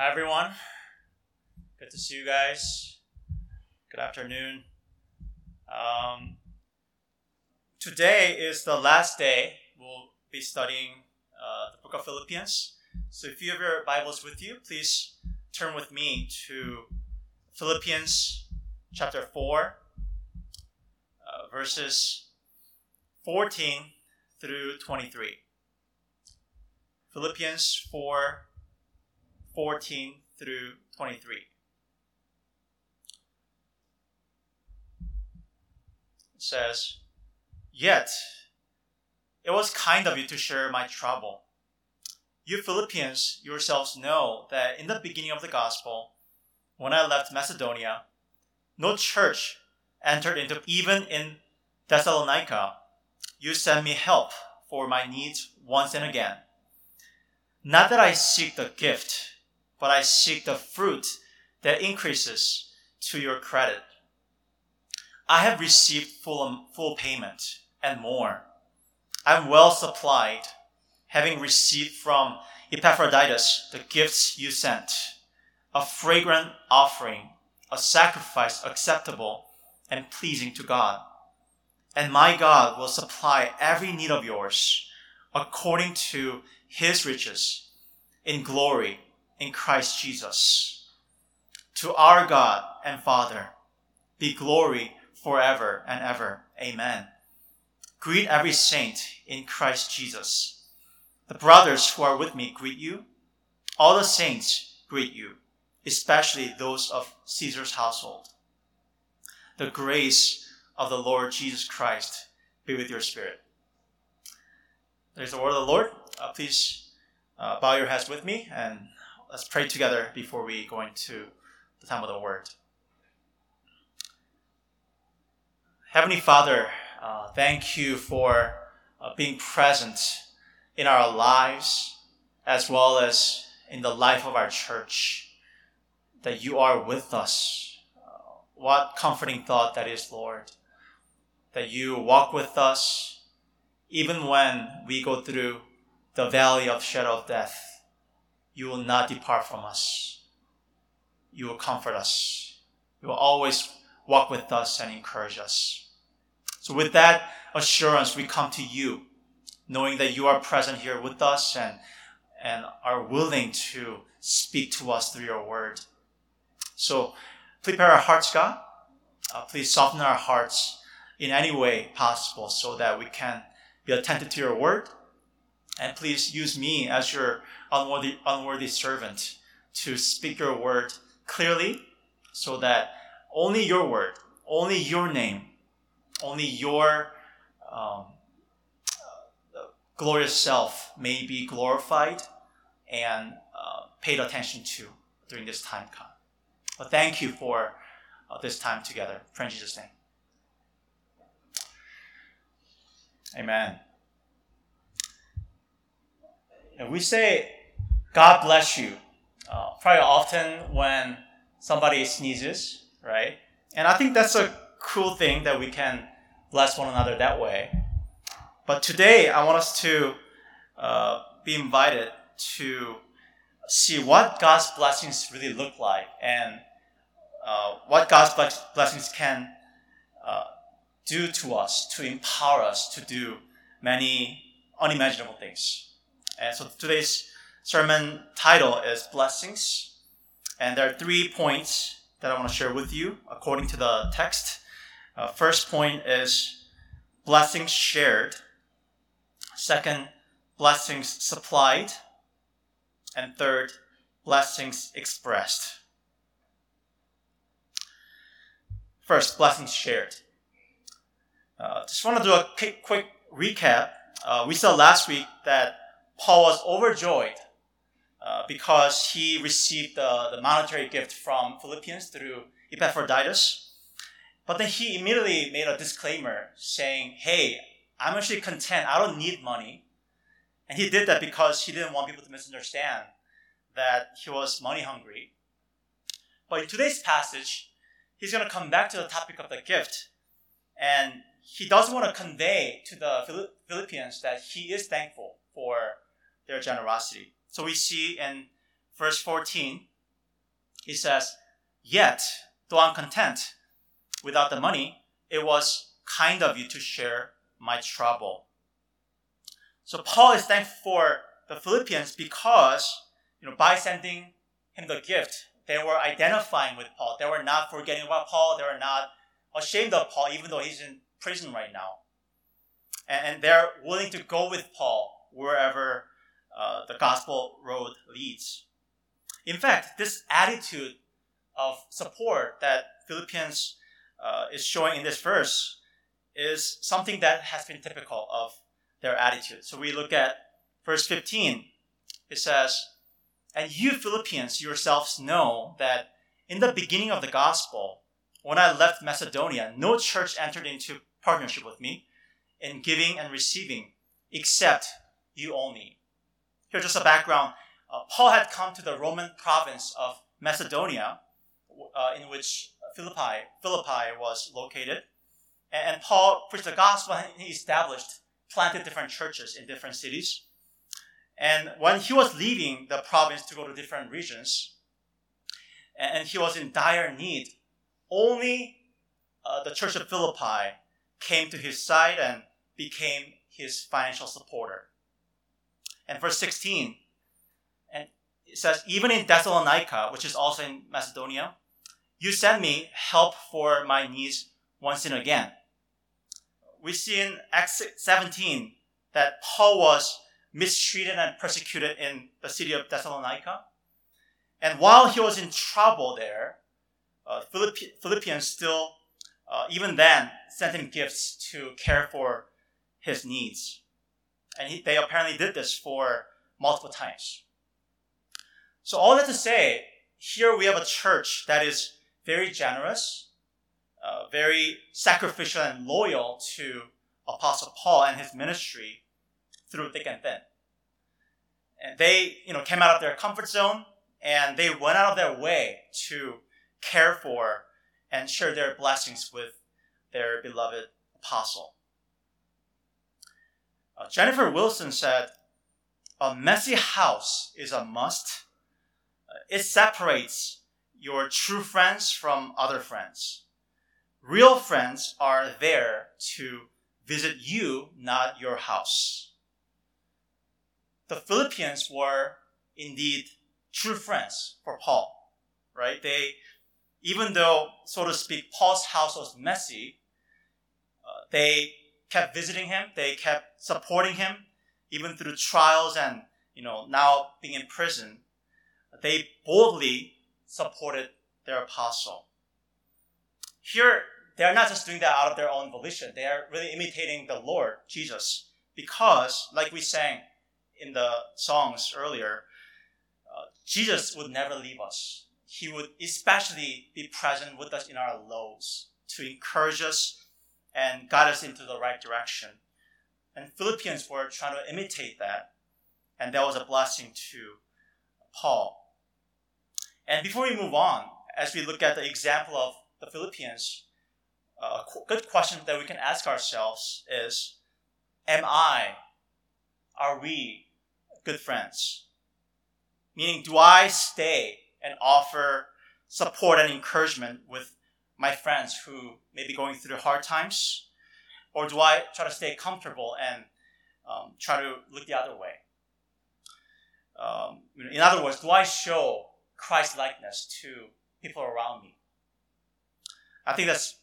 Hi, everyone. Good to see you guys. Good afternoon. Um, today is the last day. We'll be studying uh, the book of Philippians. So if you have your Bibles with you, please turn with me to Philippians chapter 4, uh, verses 14 through 23. Philippians 4 14 through 23. It says, Yet it was kind of you to share my trouble. You Philippians yourselves know that in the beginning of the gospel, when I left Macedonia, no church entered into even in Thessalonica. You sent me help for my needs once and again. Not that I seek the gift but I seek the fruit that increases to your credit. I have received full, um, full payment and more. I'm well supplied, having received from Epaphroditus the gifts you sent, a fragrant offering, a sacrifice acceptable and pleasing to God. And my God will supply every need of yours according to his riches in glory in Christ Jesus. To our God and Father be glory forever and ever. Amen. Greet every saint in Christ Jesus. The brothers who are with me greet you. All the saints greet you, especially those of Caesar's household. The grace of the Lord Jesus Christ be with your spirit. There's the word of the Lord. Uh, please uh, bow your heads with me and let's pray together before we go into the time of the word. Heavenly Father, uh, thank you for uh, being present in our lives as well as in the life of our church, that you are with us. Uh, what comforting thought that is, Lord, that you walk with us even when we go through the valley of shadow of death you will not depart from us. You will comfort us. You will always walk with us and encourage us. So with that assurance, we come to you, knowing that you are present here with us and, and are willing to speak to us through your word. So prepare our hearts, God. Uh, please soften our hearts in any way possible so that we can be attentive to your word. And please use me as your unworthy, unworthy servant to speak your word clearly so that only your word, only your name, only your um, glorious self may be glorified and uh, paid attention to during this time. But thank you for uh, this time together. In Jesus' name. Amen. And we say God bless you. Uh, probably often when somebody sneezes, right? And I think that's a cool thing that we can bless one another that way. But today, I want us to uh, be invited to see what God's blessings really look like and uh, what God's blessings can uh, do to us to empower us to do many unimaginable things. And so today's sermon title is Blessings. And there are three points that I want to share with you according to the text. Uh, first point is blessings shared. Second, blessings supplied. And third, blessings expressed. First, blessings shared. Uh, just want to do a quick, quick recap. Uh, we saw last week that Paul was overjoyed uh, because he received the, the monetary gift from Philippians through Epaphroditus. But then he immediately made a disclaimer saying, Hey, I'm actually content. I don't need money. And he did that because he didn't want people to misunderstand that he was money hungry. But in today's passage, he's going to come back to the topic of the gift. And he doesn't want to convey to the Philippians that he is thankful for their generosity. So we see in verse 14 he says, Yet, though I'm content without the money, it was kind of you to share my trouble. So Paul is thankful for the Philippians because, you know, by sending him the gift, they were identifying with Paul. They were not forgetting about Paul. They were not ashamed of Paul, even though he's in prison right now. And, and they're willing to go with Paul wherever uh, the gospel road leads. In fact, this attitude of support that Philippians uh, is showing in this verse is something that has been typical of their attitude. So we look at verse 15. It says, And you Philippians yourselves know that in the beginning of the gospel, when I left Macedonia, no church entered into partnership with me in giving and receiving except you only. Here's just a background. Uh, Paul had come to the Roman province of Macedonia, uh, in which Philippi, Philippi was located. And, and Paul preached the gospel and he established, planted different churches in different cities. And when he was leaving the province to go to different regions, and he was in dire need, only uh, the church of Philippi came to his side and became his financial supporter. And verse 16, and it says, even in Thessalonica, which is also in Macedonia, you send me help for my needs once and again. We see in Acts 17 that Paul was mistreated and persecuted in the city of Thessalonica. And while he was in trouble there, uh, Philippians still, uh, even then, sent him gifts to care for his needs. And he, they apparently did this for multiple times. So, all that to say, here we have a church that is very generous, uh, very sacrificial, and loyal to Apostle Paul and his ministry through thick and thin. And they, you know, came out of their comfort zone and they went out of their way to care for and share their blessings with their beloved apostle. Uh, Jennifer Wilson said, A messy house is a must. Uh, it separates your true friends from other friends. Real friends are there to visit you, not your house. The Philippians were indeed true friends for Paul, right? They, even though, so to speak, Paul's house was messy, uh, they kept visiting him. They kept supporting him, even through trials and, you know, now being in prison. They boldly supported their apostle. Here, they're not just doing that out of their own volition. They are really imitating the Lord, Jesus, because, like we sang in the songs earlier, uh, Jesus would never leave us. He would especially be present with us in our lows to encourage us and got us into the right direction. And Philippians were trying to imitate that, and that was a blessing to Paul. And before we move on, as we look at the example of the Philippians, uh, a good question that we can ask ourselves is Am I, are we good friends? Meaning, do I stay and offer support and encouragement with my friends who may be going through hard times? Or do I try to stay comfortable and um, try to look the other way? Um, in other words, do I show Christ likeness to people around me? I think that's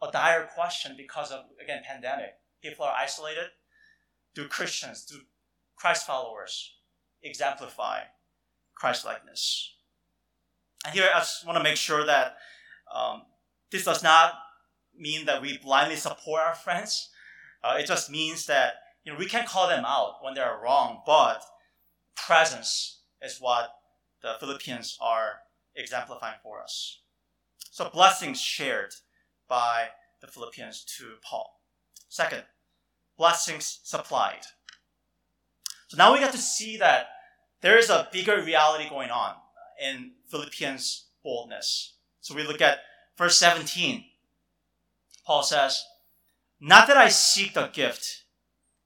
a dire question because of again pandemic. People are isolated. Do Christians, do Christ followers exemplify Christ likeness? And here I just want to make sure that um, this does not mean that we blindly support our friends. Uh, it just means that you know we can call them out when they are wrong, but presence is what the Philippians are exemplifying for us. So blessings shared by the Philippians to Paul. Second, blessings supplied. So now we get to see that there is a bigger reality going on in Philippians' boldness. So we look at verse 17, Paul says, Not that I seek the gift,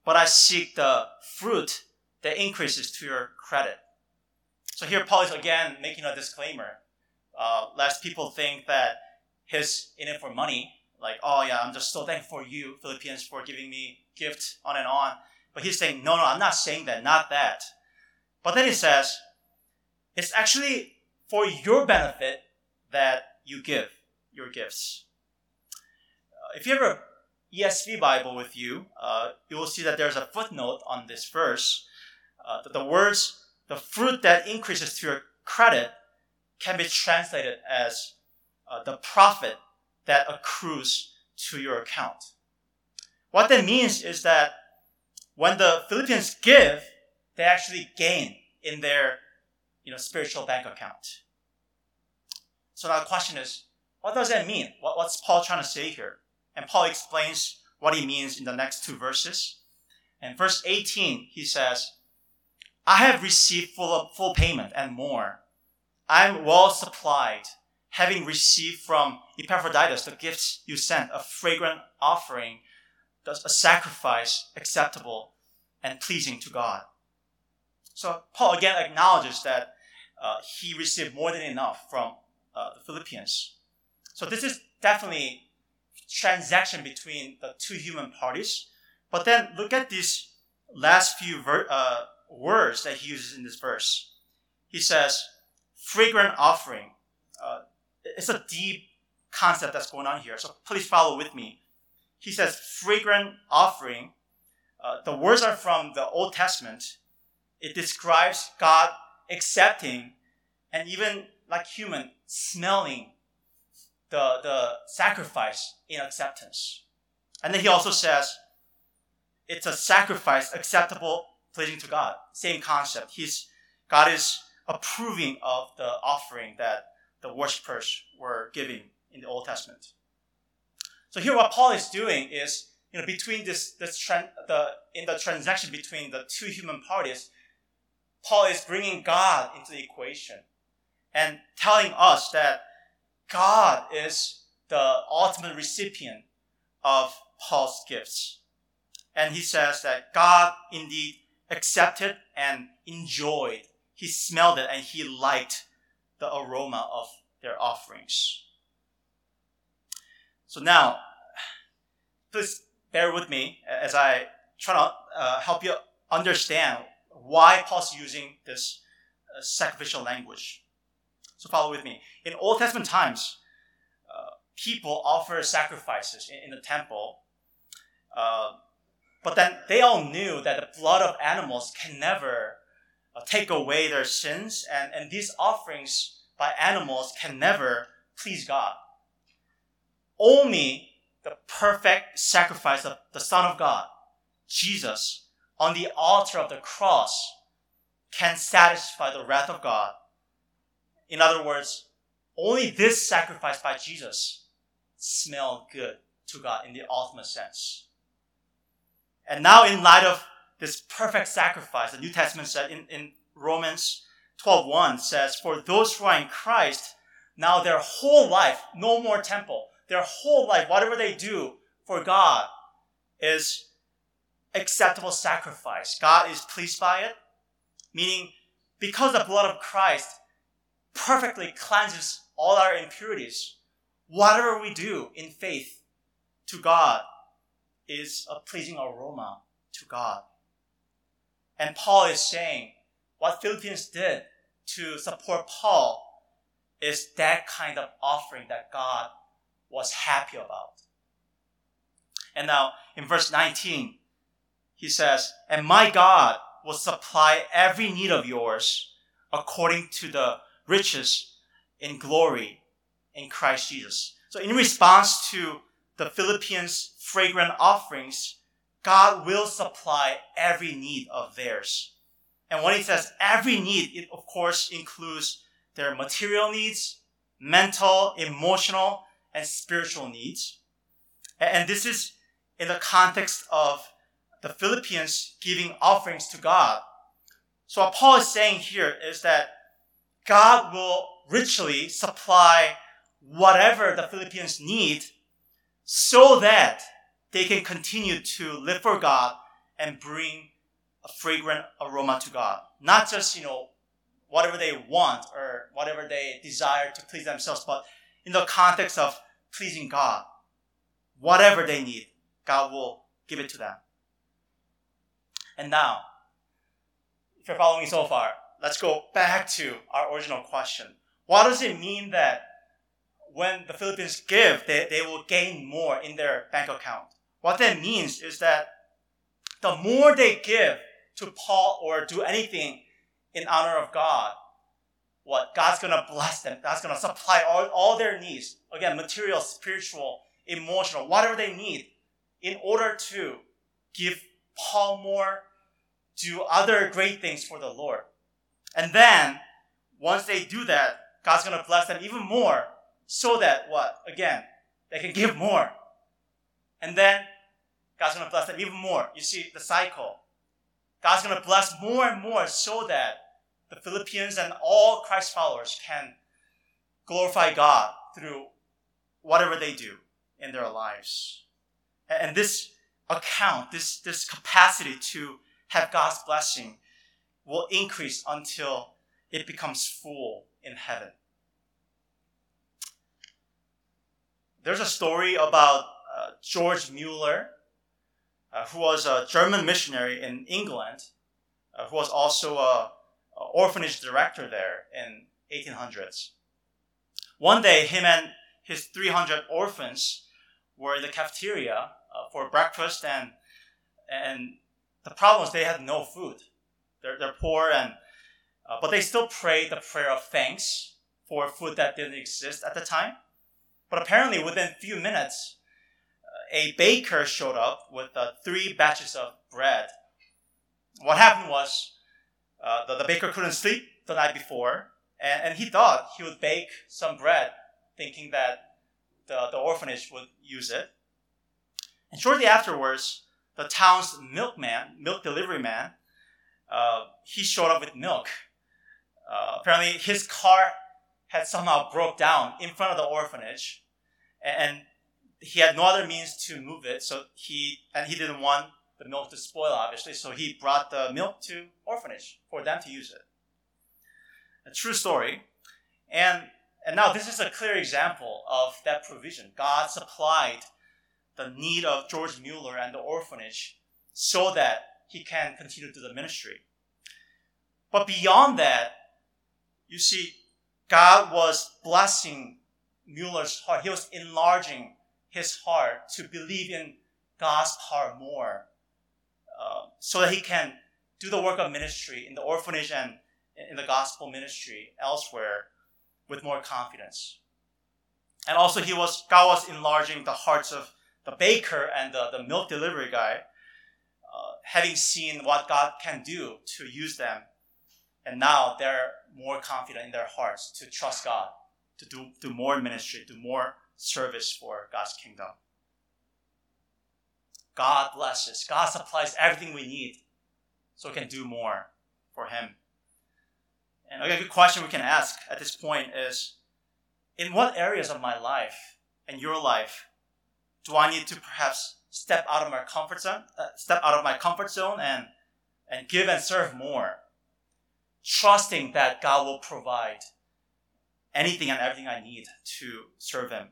but I seek the fruit that increases to your credit. So here Paul is again making a disclaimer uh, lest people think that he's in it for money. Like, oh yeah, I'm just so thankful for you, Philippians, for giving me gift on and on. But he's saying, no, no, I'm not saying that, not that. But then he says, it's actually for your benefit that you give your gifts. Uh, if you have a ESV Bible with you, uh, you will see that there's a footnote on this verse. Uh, the words, the fruit that increases to your credit, can be translated as uh, the profit that accrues to your account. What that means is that when the Philippians give, they actually gain in their you know, spiritual bank account. So now the question is, what does that mean? What, what's Paul trying to say here? And Paul explains what he means in the next two verses. In verse 18, he says, I have received full, full payment and more. I am well supplied, having received from Epaphroditus the gifts you sent, a fragrant offering, a sacrifice acceptable and pleasing to God. So Paul again acknowledges that uh, he received more than enough from uh, the Philippians. So this is definitely transaction between the two human parties. But then look at these last few ver- uh, words that he uses in this verse. He says, fragrant offering. Uh, it's a deep concept that's going on here. So please follow with me. He says, fragrant offering. Uh, the words are from the Old Testament. It describes God accepting and even like human smelling the, the sacrifice in acceptance. And then he also says it's a sacrifice acceptable, pleasing to God. Same concept. He's God is approving of the offering that the worshippers were giving in the Old Testament. So here, what Paul is doing is, you know, between this, this trend, the in the transaction between the two human parties, Paul is bringing God into the equation and telling us that God is the ultimate recipient of Paul's gifts. And he says that God indeed accepted and enjoyed. He smelled it and he liked the aroma of their offerings. So now, please bear with me as I try to uh, help you understand why Paul's using this uh, sacrificial language. So follow with me. In Old Testament times, uh, people offer sacrifices in, in the temple, uh, but then they all knew that the blood of animals can never uh, take away their sins, and, and these offerings by animals can never please God. Only the perfect sacrifice of the Son of God, Jesus, on the altar of the cross can satisfy the wrath of God. In other words, only this sacrifice by Jesus smelled good to God in the ultimate sense. And now, in light of this perfect sacrifice, the New Testament said in, in Romans 12:1 says, For those who are in Christ, now their whole life, no more temple, their whole life, whatever they do for God, is acceptable sacrifice. God is pleased by it, meaning because the blood of Christ perfectly cleanses all our impurities, whatever we do in faith to God is a pleasing aroma to God. And Paul is saying what Philippians did to support Paul is that kind of offering that God was happy about. And now in verse 19, he says, And my God will supply every need of yours according to the riches in glory in Christ Jesus. So in response to the Philippians' fragrant offerings, God will supply every need of theirs. And when he says every need, it of course includes their material needs, mental, emotional, and spiritual needs. And this is in the context of the Philippians giving offerings to God. So what Paul is saying here is that God will richly supply whatever the Philippians need so that they can continue to live for God and bring a fragrant aroma to God. Not just, you know, whatever they want or whatever they desire to please themselves, but in the context of pleasing God. Whatever they need, God will give it to them. And now, if you're following me so far, let's go back to our original question. What does it mean that when the Philippians give, they, they will gain more in their bank account? What that means is that the more they give to Paul or do anything in honor of God, what? God's gonna bless them. God's gonna supply all, all their needs. Again, material, spiritual, emotional, whatever they need in order to give Paul more, do other great things for the Lord. And then, once they do that, God's gonna bless them even more so that what? Again, they can give more. And then, God's gonna bless them even more. You see the cycle. God's gonna bless more and more so that the Philippians and all Christ followers can glorify God through whatever they do in their lives. And this account, this, this capacity to have God's blessing will increase until it becomes full in heaven. There's a story about uh, George Mueller, uh, who was a German missionary in England, uh, who was also a orphanage director there in 1800s. One day, him and his 300 orphans were in the cafeteria uh, for breakfast, and and the problem is they had no food. They're, they're poor, and uh, but they still prayed the prayer of thanks for food that didn't exist at the time. But apparently, within a few minutes, uh, a baker showed up with uh, three batches of bread. What happened was uh, the, the baker couldn't sleep the night before, and, and he thought he would bake some bread, thinking that the, the orphanage would use it. And shortly afterwards, the town's milkman, milk delivery man, uh, he showed up with milk. Uh, apparently, his car had somehow broke down in front of the orphanage, and he had no other means to move it. So he and he didn't want the milk to spoil, obviously. So he brought the milk to orphanage for them to use it. A true story. And, and now this is a clear example of that provision. God supplied the need of George Mueller and the orphanage so that he can continue to do the ministry. But beyond that, you see, God was blessing Mueller's heart. He was enlarging his heart to believe in God's power more uh, so that he can do the work of ministry in the orphanage and in the gospel ministry elsewhere with more confidence. And also, he was God was enlarging the hearts of the baker and the, the milk delivery guy, having seen what God can do to use them. And now they're more confident in their hearts to trust God, to do, do more ministry, do more service for God's kingdom. God blesses. God supplies everything we need so we can do more for Him. And a good question we can ask at this point is In what areas of my life and your life do I need to perhaps step out of my comfort zone, uh, step out of my comfort zone and, and give and serve more, trusting that God will provide anything and everything I need to serve Him?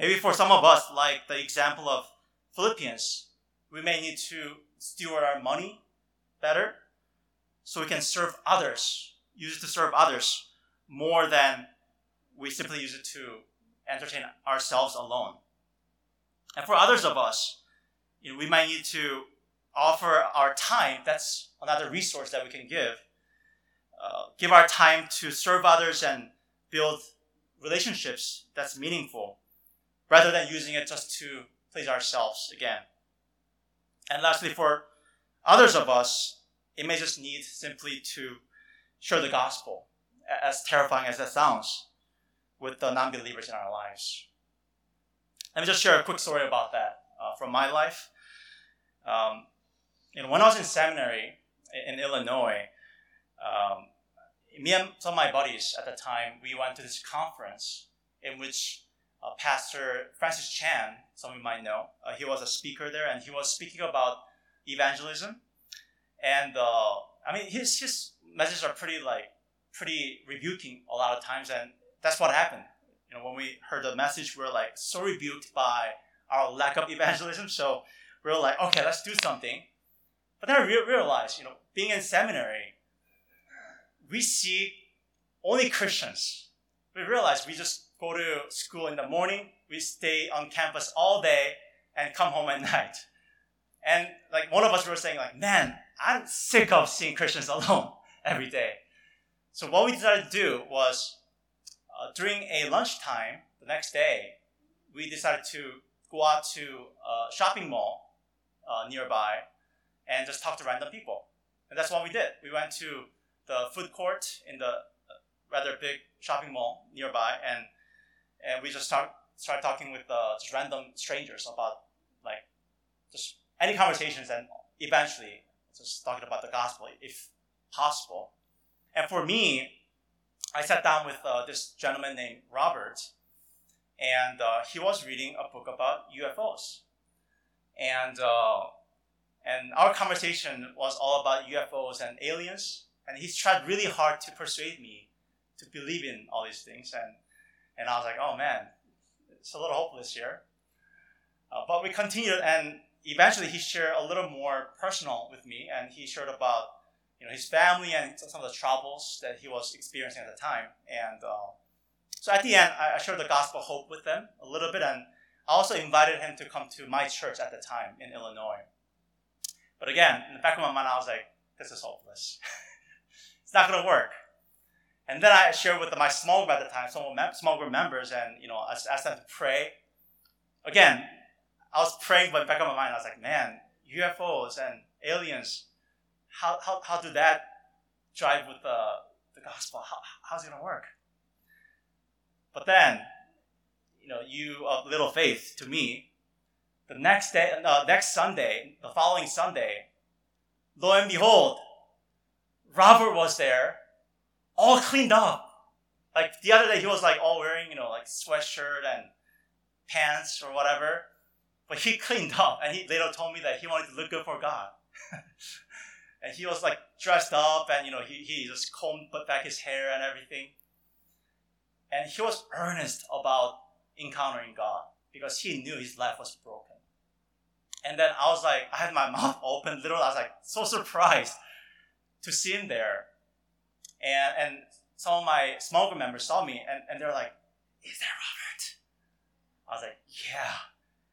Maybe for some of us, like the example of Philippians, we may need to steward our money better so we can serve others, use it to serve others more than we simply use it to entertain ourselves alone. And for others of us, you know, we might need to offer our time. That's another resource that we can give. Uh, give our time to serve others and build relationships that's meaningful rather than using it just to please ourselves again. And lastly, for others of us, it may just need simply to share the gospel, as terrifying as that sounds, with the non believers in our lives. Let me just share a quick story about that uh, from my life. Um, you know, when I was in seminary in Illinois, um, me and some of my buddies at the time, we went to this conference in which uh, Pastor Francis Chan, some of you might know. Uh, he was a speaker there, and he was speaking about evangelism. And uh, I mean, his his messages are pretty like pretty rebuking a lot of times, and that's what happened. You know, when we heard the message, we are like so rebuked by our lack of evangelism. So we are like, okay, let's do something. But then I re- realized, you know, being in seminary, we see only Christians. We realize we just go to school in the morning, we stay on campus all day, and come home at night. And like one of us were saying, like, man, I'm sick of seeing Christians alone every day. So what we decided to do was uh, during a lunchtime the next day, we decided to go out to a shopping mall uh, nearby and just talk to random people. And that's what we did. We went to the food court in the uh, rather big shopping mall nearby, and and we just start start talking with uh, just random strangers about like just any conversations, and eventually just talking about the gospel if possible. And for me, I sat down with uh, this gentleman named Robert, and uh, he was reading a book about UFOs, and uh, and our conversation was all about UFOs and aliens. And he tried really hard to persuade me to believe in all these things, and and I was like, oh man, it's a little hopeless here. Uh, but we continued, and eventually he shared a little more personal with me, and he shared about you know his family and some of the troubles that he was experiencing at the time. And uh, so at the end, I shared the gospel hope with them a little bit, and I also invited him to come to my church at the time in Illinois. But again, in the back of my mind, I was like, this is hopeless. it's not going to work. And then I shared with my small group at the time, some small group members, and you know, I asked them to pray. Again, I was praying, but in the back of my mind, I was like, man, UFOs and aliens, how, how, how do that drive with the, the gospel? How, how's it going to work? But then, you know, you of little faith to me, the next day, uh, next Sunday, the following Sunday, lo and behold, Robert was there, all cleaned up. Like the other day, he was like all wearing, you know, like sweatshirt and pants or whatever. But he cleaned up, and he later told me that he wanted to look good for God. and he was like dressed up, and you know, he, he just combed put back his hair and everything. And he was earnest about encountering God because he knew his life was broken. And then I was like, I had my mouth open, literally, I was like so surprised to see him there. And, and some of my small group members saw me and, and they're like, Is that Robert? I was like, Yeah.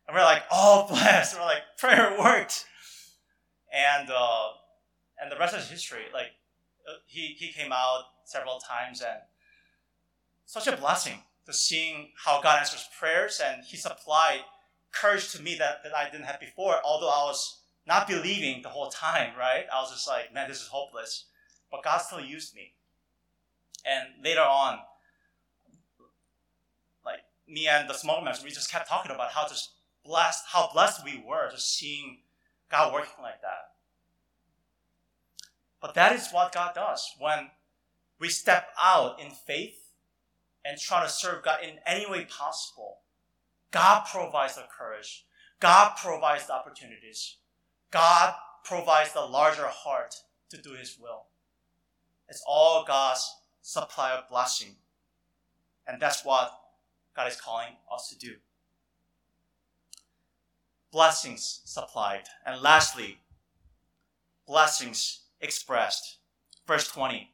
And we're like, Oh, bless. And we're like, Prayer worked. And, uh, and the rest is history. Like, uh, he, he came out several times and such a blessing to seeing how God answers prayers and he supplied courage to me that, that I didn't have before, although I was not believing the whole time, right? I was just like, man, this is hopeless. But God still used me. And later on, like me and the small members, we just kept talking about how just blessed, how blessed we were just seeing God working like that. But that is what God does when we step out in faith and try to serve God in any way possible God provides the courage. God provides the opportunities. God provides the larger heart to do His will. It's all God's supply of blessing. And that's what God is calling us to do. Blessings supplied. And lastly, blessings expressed. Verse 20.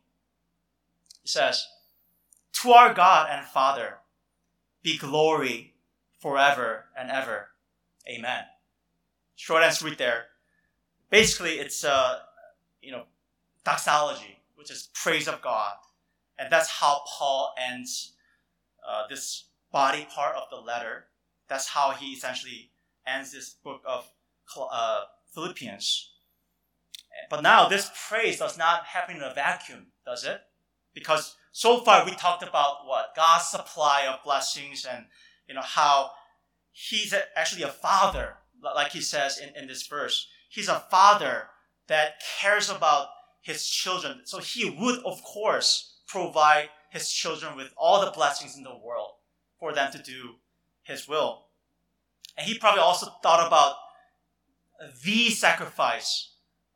It says, To our God and Father be glory forever and ever. Amen. Short and sweet there. Basically, it's a, uh, you know, doxology, which is praise of God. And that's how Paul ends uh, this body part of the letter. That's how he essentially ends this book of uh, Philippians. But now this praise does not happen in a vacuum, does it? Because so far we talked about what? God's supply of blessings and you know, how he's actually a father, like he says in, in this verse. He's a father that cares about his children. So he would, of course, provide his children with all the blessings in the world for them to do his will. And he probably also thought about the sacrifice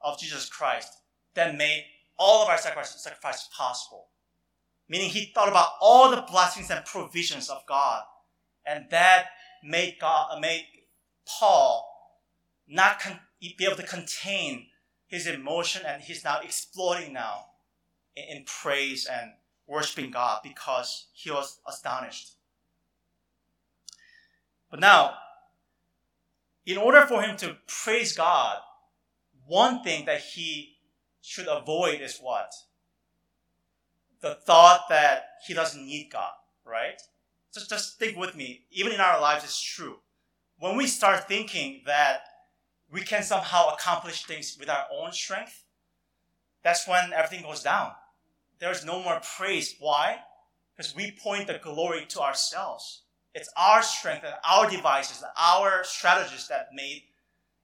of Jesus Christ that made all of our sacrifice, sacrifice possible. Meaning he thought about all the blessings and provisions of God. And that made God, made Paul not con- be able to contain his emotion and he's now exploding now in, in praise and worshiping God because he was astonished. But now, in order for him to praise God, one thing that he should avoid is what? The thought that he doesn't need God, right? Just, just think with me. Even in our lives, it's true. When we start thinking that we can somehow accomplish things with our own strength, that's when everything goes down. There's no more praise. Why? Because we point the glory to ourselves. It's our strength and our devices, our strategies that made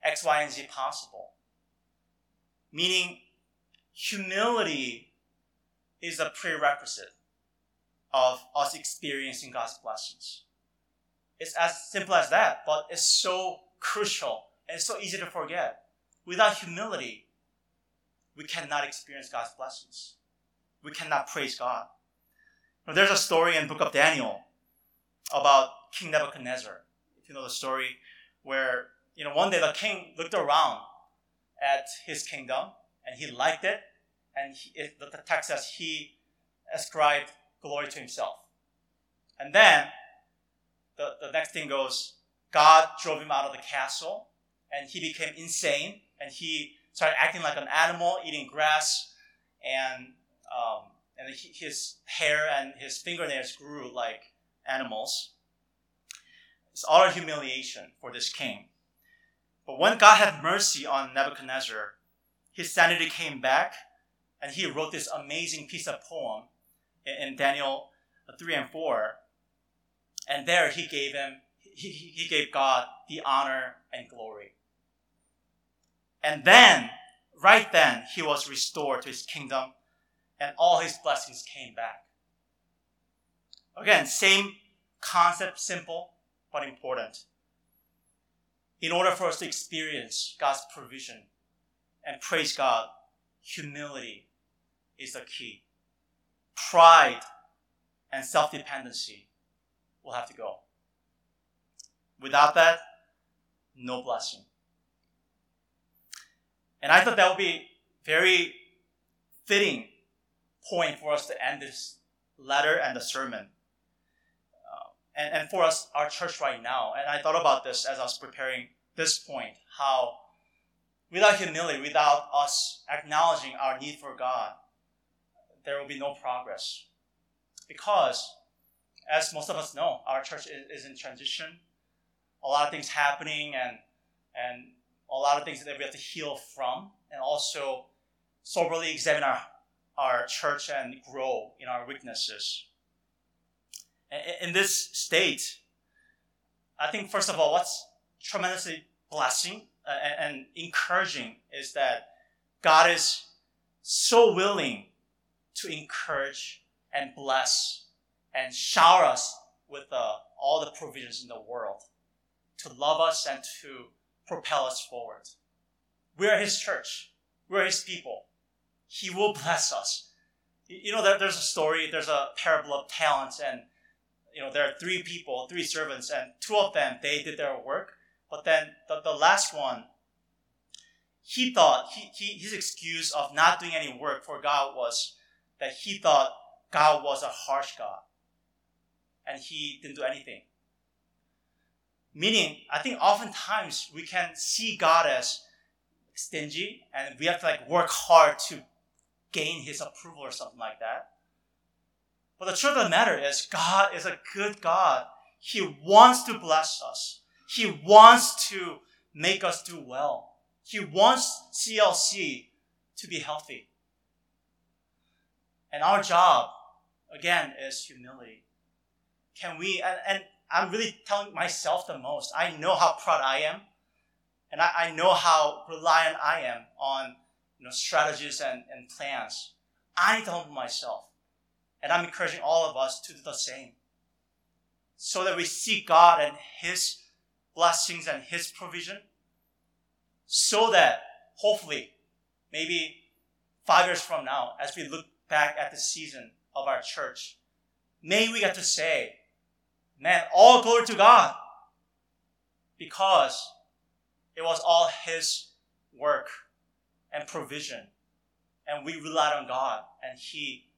X, Y, and Z possible. Meaning, humility is a prerequisite of us experiencing God's blessings. It's as simple as that, but it's so crucial and it's so easy to forget. Without humility, we cannot experience God's blessings. We cannot praise God. Now, there's a story in book of Daniel about King Nebuchadnezzar. If you know the story, where you know one day the king looked around at his kingdom and he liked it, and he, it, the text says he ascribed glory to himself. And then the, the next thing goes, God drove him out of the castle and he became insane and he started acting like an animal, eating grass, and um, and his hair and his fingernails grew like animals. It's utter humiliation for this king. But when God had mercy on Nebuchadnezzar, his sanity came back, and he wrote this amazing piece of poem in, Daniel 3 and 4. And there he gave him, he, he gave God the honor and glory. And then, right then, he was restored to his kingdom and all his blessings came back. Again, same concept, simple, but important. In order for us to experience God's provision and praise God, humility is the key. Pride and self dependency will have to go. Without that, no blessing. And I thought that would be very fitting point for us to end this letter and the sermon. And, and for us, our church right now. And I thought about this as I was preparing this point how without humility, without us acknowledging our need for God, there will be no progress. Because, as most of us know, our church is, is in transition. A lot of things happening and and a lot of things that we have to heal from, and also soberly examine our our church and grow in our weaknesses. In this state, I think first of all, what's tremendously blessing uh, and encouraging is that God is so willing to encourage and bless and shower us with uh, all the provisions in the world to love us and to propel us forward. We are His church. We are His people. He will bless us. You know, there's a story, there's a parable of talents, and you know, there are three people, three servants, and two of them, they did their work. But then the, the last one, he thought, he, he, his excuse of not doing any work for God was that he thought God was a harsh God. And he didn't do anything. Meaning, I think oftentimes we can see God as stingy and we have to like work hard to gain his approval or something like that. But the truth of the matter is, God is a good God. He wants to bless us. He wants to make us do well. He wants CLC to be healthy. And our job, again, is humility. Can we, and, and I'm really telling myself the most. I know how proud I am. And I, I know how reliant I am on you know, strategies and, and plans. I need to humble myself. And I'm encouraging all of us to do the same. So that we seek God and His blessings and His provision. So that hopefully, maybe five years from now, as we look back at the season of our church, may we get to say, man, all glory to God. Because it was all His work and provision. And we relied on God, and He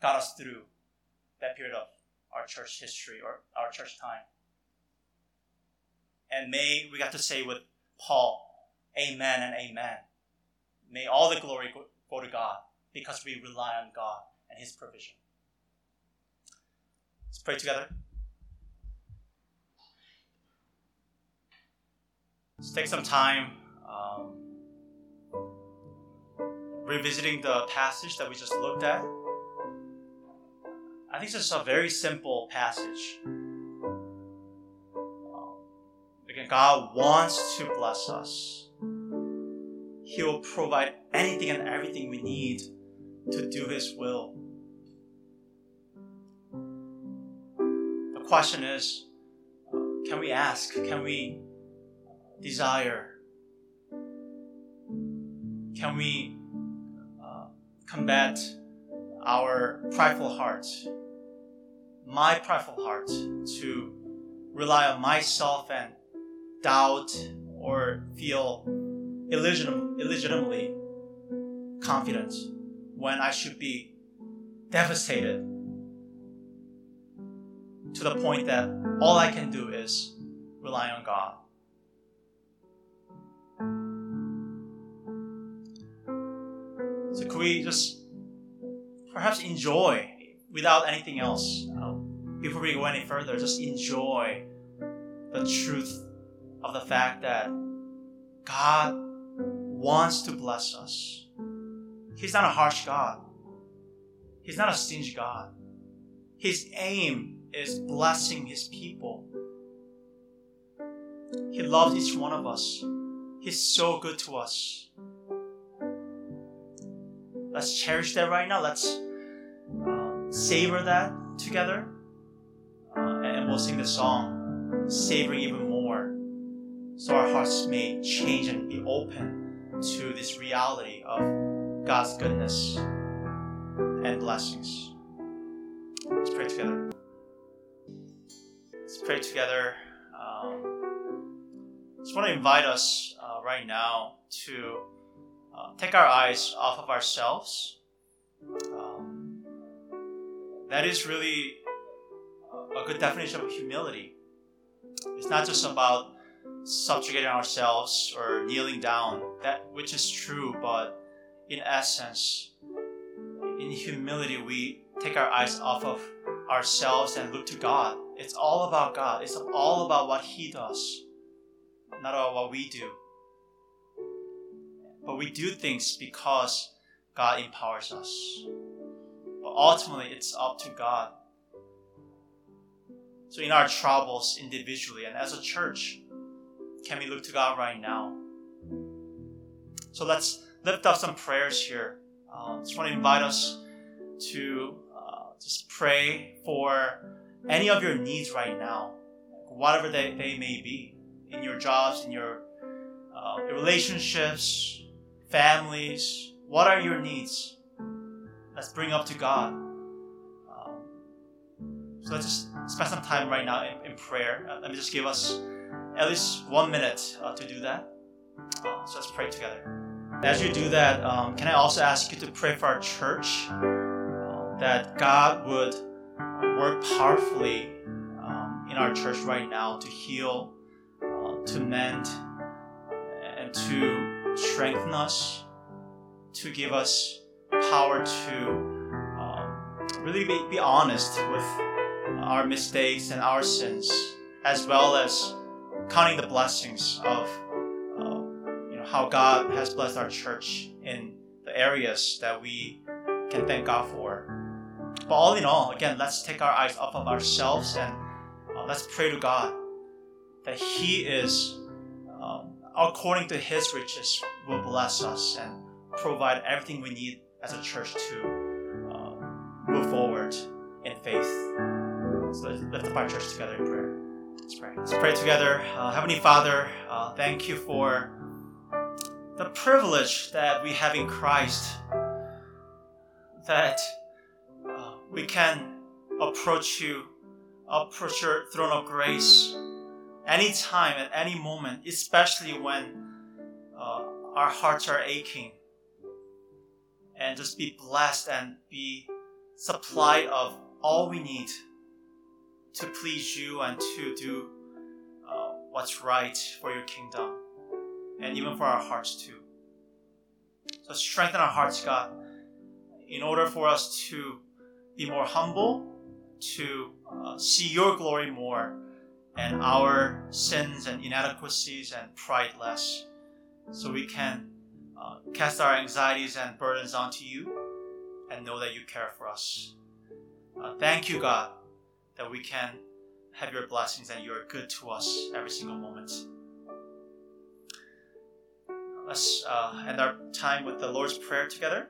got us through that period of our church history or our church time. And may we got to say with Paul, Amen and Amen. May all the glory go, to God because we rely on God and His provision. Let's pray together. Let's take some time um, revisiting the passage that we just looked at. I think this is a very simple passage. Um, again, God wants to bless us. He will provide anything and everything we need to do His will. The question is uh, can we ask? Can we desire? Can we uh, combat our prideful heart? My prideful heart to rely on myself and doubt or feel illegitim- illegitimately confident when I should be devastated to the point that all I can do is rely on God. So, could we just perhaps enjoy without anything else? Before we go any further, just enjoy the truth of the fact that God wants to bless us. He's not a harsh God. He's not a stingy God. His aim is blessing His people. He loves each one of us. He's so good to us. Let's cherish that right now. Let's uh, savor that together. We'll sing the song, savoring even more, so our hearts may change and be open to this reality of God's goodness and blessings. Let's pray together. Let's pray together. Um, just want to invite us uh, right now to uh, take our eyes off of ourselves. Um, that is really a good definition of humility. It's not just about subjugating ourselves or kneeling down, that which is true, but in essence, in humility, we take our eyes off of ourselves and look to God. It's all about God. It's all about what He does, not about what we do. But we do things because God empowers us. But ultimately, it's up to God. So, in our troubles individually and as a church, can we look to God right now? So, let's lift up some prayers here. Uh, just want to invite us to uh, just pray for any of your needs right now, whatever they, they may be, in your jobs, in your uh, relationships, families. What are your needs? Let's bring up to God. So let's just spend some time right now in, in prayer. Uh, let me just give us at least one minute uh, to do that. Uh, so let's pray together. As you do that, um, can I also ask you to pray for our church uh, that God would work powerfully um, in our church right now to heal, uh, to mend, and to strengthen us, to give us power to um, really be, be honest with our mistakes and our sins, as well as counting the blessings of uh, you know how God has blessed our church in the areas that we can thank God for. But all in all, again, let's take our eyes off of ourselves and uh, let's pray to God that He is, um, according to His riches, will bless us and provide everything we need as a church to uh, move forward in faith. Let's lift our church together in prayer. Let's pray. Let's pray together. Uh, Heavenly Father, uh, thank you for the privilege that we have in Christ, that uh, we can approach you, approach your throne of grace anytime, at any moment, especially when uh, our hearts are aching. And just be blessed and be supplied of all we need to please you and to do uh, what's right for your kingdom and even for our hearts too. So strengthen our hearts, God, in order for us to be more humble, to uh, see your glory more, and our sins and inadequacies and pride less, so we can uh, cast our anxieties and burdens onto you and know that you care for us. Uh, thank you, God, that we can have your blessings and you are good to us every single moment. Let's uh, end our time with the Lord's Prayer together.